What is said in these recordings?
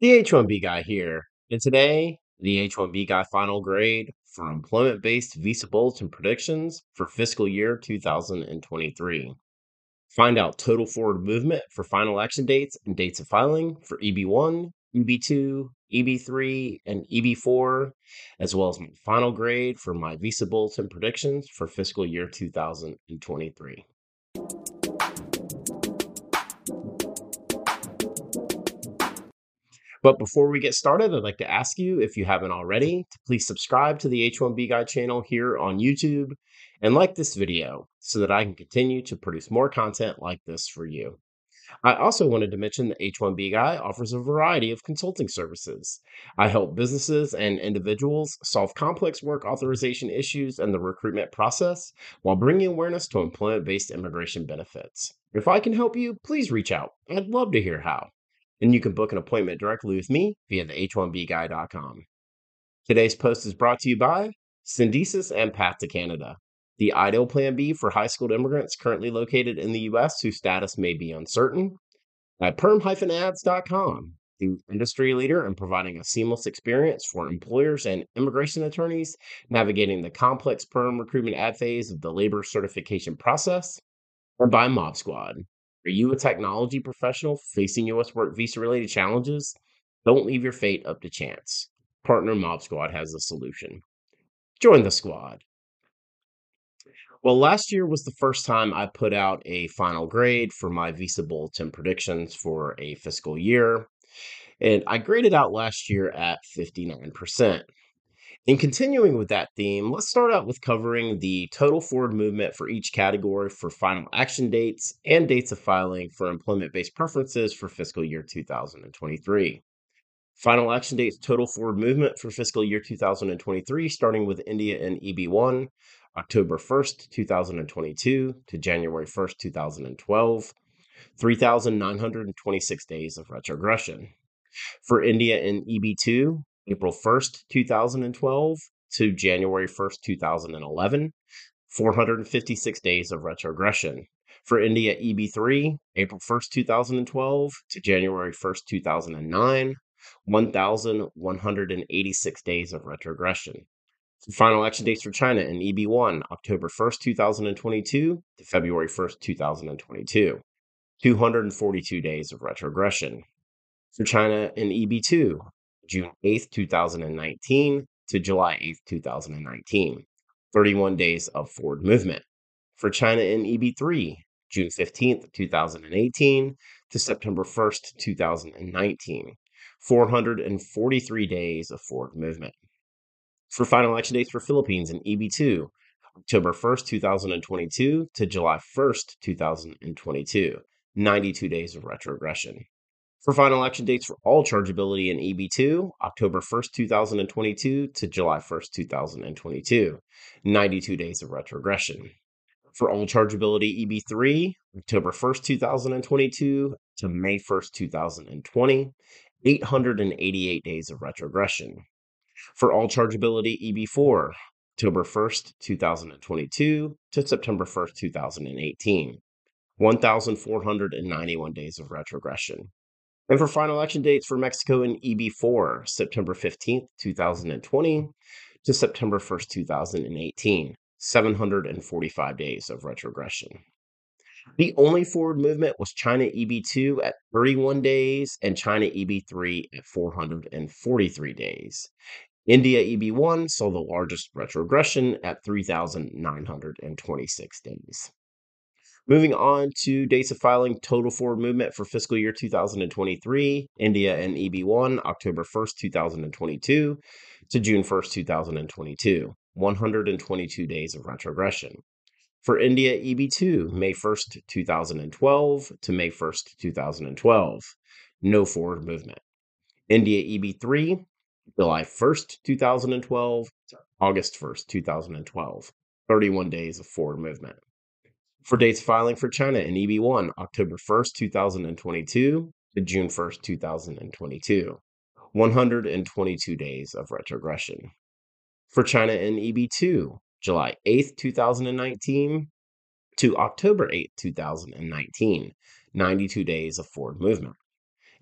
The H-1B guy here, and today, the H-1B guy final grade for employment-based visa bulletin predictions for fiscal year 2023. Find out total forward movement for final action dates and dates of filing for EB1, EB2, EB3, and EB4, as well as my final grade for my visa bulletin predictions for fiscal year 2023. But before we get started, I'd like to ask you, if you haven't already, to please subscribe to the H1B Guy channel here on YouTube and like this video so that I can continue to produce more content like this for you. I also wanted to mention that H1B Guy offers a variety of consulting services. I help businesses and individuals solve complex work authorization issues and the recruitment process while bringing awareness to employment based immigration benefits. If I can help you, please reach out. I'd love to hear how and you can book an appointment directly with me via the h1bguy.com. Today's post is brought to you by Syndesus and Path to Canada, the ideal plan B for high schooled immigrants currently located in the U.S. whose status may be uncertain, at perm-ads.com, the industry leader in providing a seamless experience for employers and immigration attorneys navigating the complex perm recruitment ad phase of the labor certification process, and by MobSquad, are you a technology professional facing U.S. work visa related challenges? Don't leave your fate up to chance. Partner MobSquad has a solution. Join the squad. Well, last year was the first time I put out a final grade for my visa bulletin predictions for a fiscal year. And I graded out last year at 59%. In continuing with that theme, let's start out with covering the total forward movement for each category for final action dates and dates of filing for employment based preferences for fiscal year 2023. Final action dates total forward movement for fiscal year 2023, starting with India and EB1, October 1st, 2022 to January 1st, 2012, 3,926 days of retrogression. For India and EB2, April 1st, 2012 to January 1st, 2011, 456 days of retrogression. For India EB3, April 1st, 2012 to January 1st, 2009, 1,186 days of retrogression. Final action dates for China in EB1, October 1st, 2022 to February 1st, 2022, 242 days of retrogression. For China in EB2, June 8th, 2019 to July 8th, 2019. 31 days of forward movement. For China in EB3, June 15th, 2018 to September 1st, 2019. 443 days of forward movement. For final action dates for Philippines in EB2, October 1st, 2022 to July 1st, 2022. 92 days of retrogression. For final action dates for all chargeability in EB2, October 1st, 2022 to July 1st, 2022, 92 days of retrogression. For all chargeability EB3, October 1st, 2022 to May 1st, 2020, 888 days of retrogression. For all chargeability EB4, October 1st, 2022 to September 1st, 2018, 1,491 days of retrogression. And for final action dates for Mexico in EB4, September 15th, 2020 to September 1st, 2018, 745 days of retrogression. The only forward movement was China EB2 at 31 days and China EB3 at 443 days. India EB1 saw the largest retrogression at 3,926 days. Moving on to dates of filing, total forward movement for fiscal year 2023, India and EB1, October 1st, 2022 to June 1st, 2022, 122 days of retrogression. For India EB2, May 1st, 2012 to May 1st, 2012, no forward movement. India EB3, July 1st, 2012 to August 1st, 2012, 31 days of forward movement for dates filing for China in EB1, October 1st, 2022 to June 1st, 2022. 122 days of retrogression. For China in EB2, July 8th, 2019 to October 8th, 2019. 92 days of forward movement.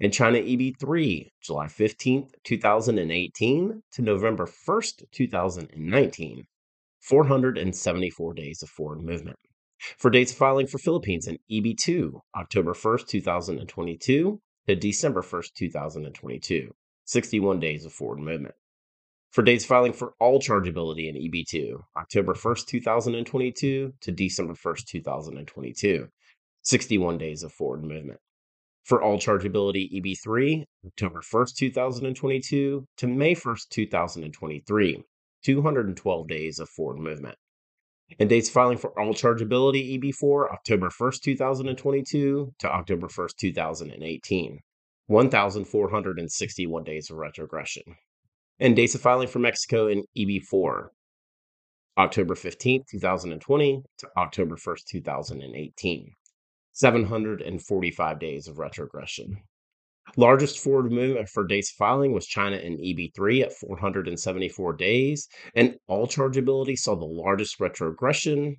and China EB3, July 15th, 2018 to November 1st, 2019, 474 days of forward movement. For dates of filing for Philippines and EB2, October 1st, 2022 to December 1st, 2022, 61 days of forward movement. For dates filing for all chargeability in EB2, October 1st, 2022 to December 1st, 2022, 61 days of forward movement. For all chargeability EB3, October 1st, 2022 to May 1st, 2023, 212 days of forward movement. And dates filing for all chargeability EB4, October 1st, 2022 to October 1st, 2018, 1,461 days of retrogression. And dates of filing for Mexico in EB4, October 15th, 2020 to October 1st, 2018, 745 days of retrogression. Largest forward movement for dates filing was China in EB3 at 474 days, and all chargeability saw the largest retrogression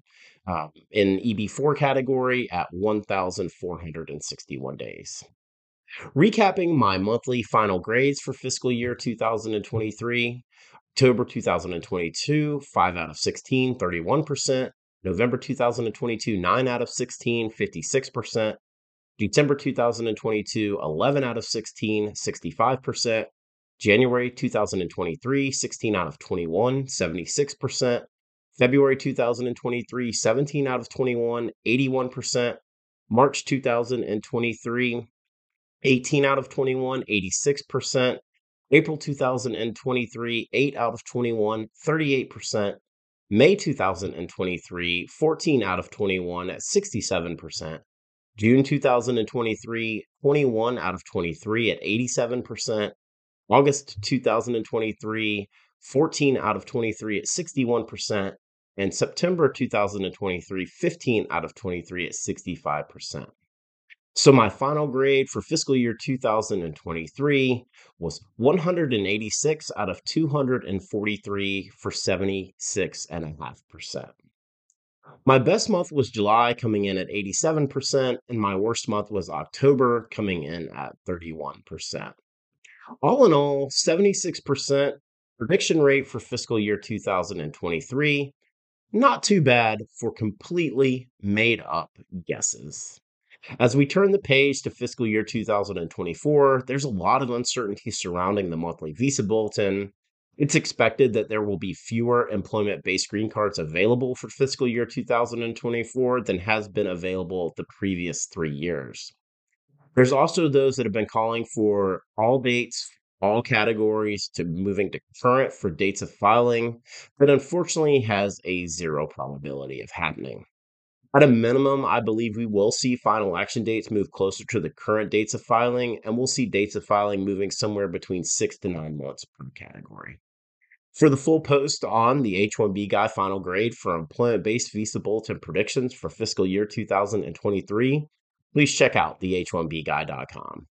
um, in EB4 category at 1,461 days. Recapping my monthly final grades for fiscal year 2023 October 2022, 5 out of 16, 31%. November 2022, 9 out of 16, 56%. December 2022, 11 out of 16, 65%. January 2023, 16 out of 21, 76%. February 2023, 17 out of 21, 81%. March 2023, 18 out of 21, 86%. April 2023, 8 out of 21, 38%. May 2023, 14 out of 21 at 67%. June 2023, 21 out of 23 at 87%. August 2023, 14 out of 23 at 61%. And September 2023, 15 out of 23 at 65%. So my final grade for fiscal year 2023 was 186 out of 243 for 76.5%. My best month was July, coming in at 87%, and my worst month was October, coming in at 31%. All in all, 76% prediction rate for fiscal year 2023. Not too bad for completely made up guesses. As we turn the page to fiscal year 2024, there's a lot of uncertainty surrounding the monthly visa bulletin, it's expected that there will be fewer employment based green cards available for fiscal year 2024 than has been available the previous three years. There's also those that have been calling for all dates, all categories to moving to current for dates of filing, but unfortunately has a zero probability of happening. At a minimum, I believe we will see final action dates move closer to the current dates of filing, and we'll see dates of filing moving somewhere between six to nine months per category. For the full post on the H 1B Guy final grade for employment based visa bulletin predictions for fiscal year 2023, please check out the H1bguy.com.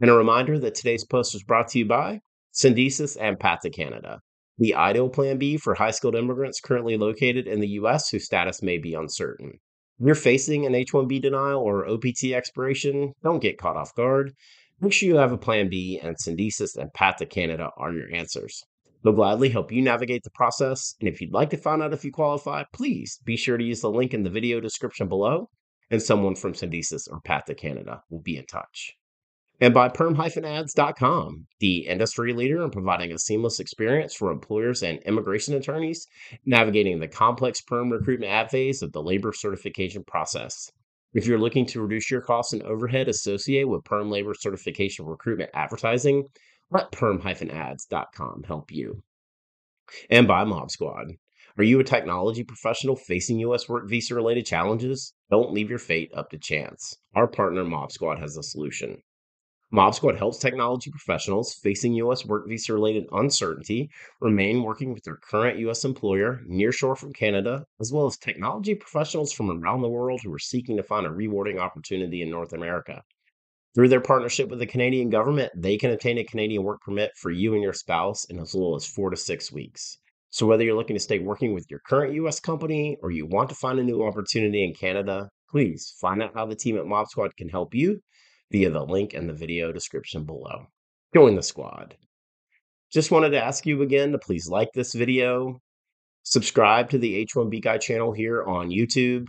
And a reminder that today's post was brought to you by Syndesus and PATH to Canada, the ideal plan B for high skilled immigrants currently located in the U.S. whose status may be uncertain. If you're facing an H 1B denial or OPT expiration, don't get caught off guard. Make sure you have a plan B, and Syndesus and PATH to Canada are your answers. They'll gladly help you navigate the process. And if you'd like to find out if you qualify, please be sure to use the link in the video description below, and someone from Syndesus or PATH to Canada will be in touch. And by perm-ads.com, the industry leader in providing a seamless experience for employers and immigration attorneys navigating the complex perm recruitment ad phase of the labor certification process. If you're looking to reduce your costs and overhead associated with perm labor certification recruitment advertising, let perm-ads.com help you. And by MobSquad. Are you a technology professional facing U.S. work visa related challenges? Don't leave your fate up to chance. Our partner MobSquad has a solution. MobSquad helps technology professionals facing U.S. work visa related uncertainty remain working with their current U.S. employer, nearshore from Canada, as well as technology professionals from around the world who are seeking to find a rewarding opportunity in North America. Through their partnership with the Canadian government, they can obtain a Canadian work permit for you and your spouse in as little as four to six weeks. So, whether you're looking to stay working with your current US company or you want to find a new opportunity in Canada, please find out how the team at MobSquad can help you via the link in the video description below. Join the squad. Just wanted to ask you again to please like this video, subscribe to the H1B Guy channel here on YouTube,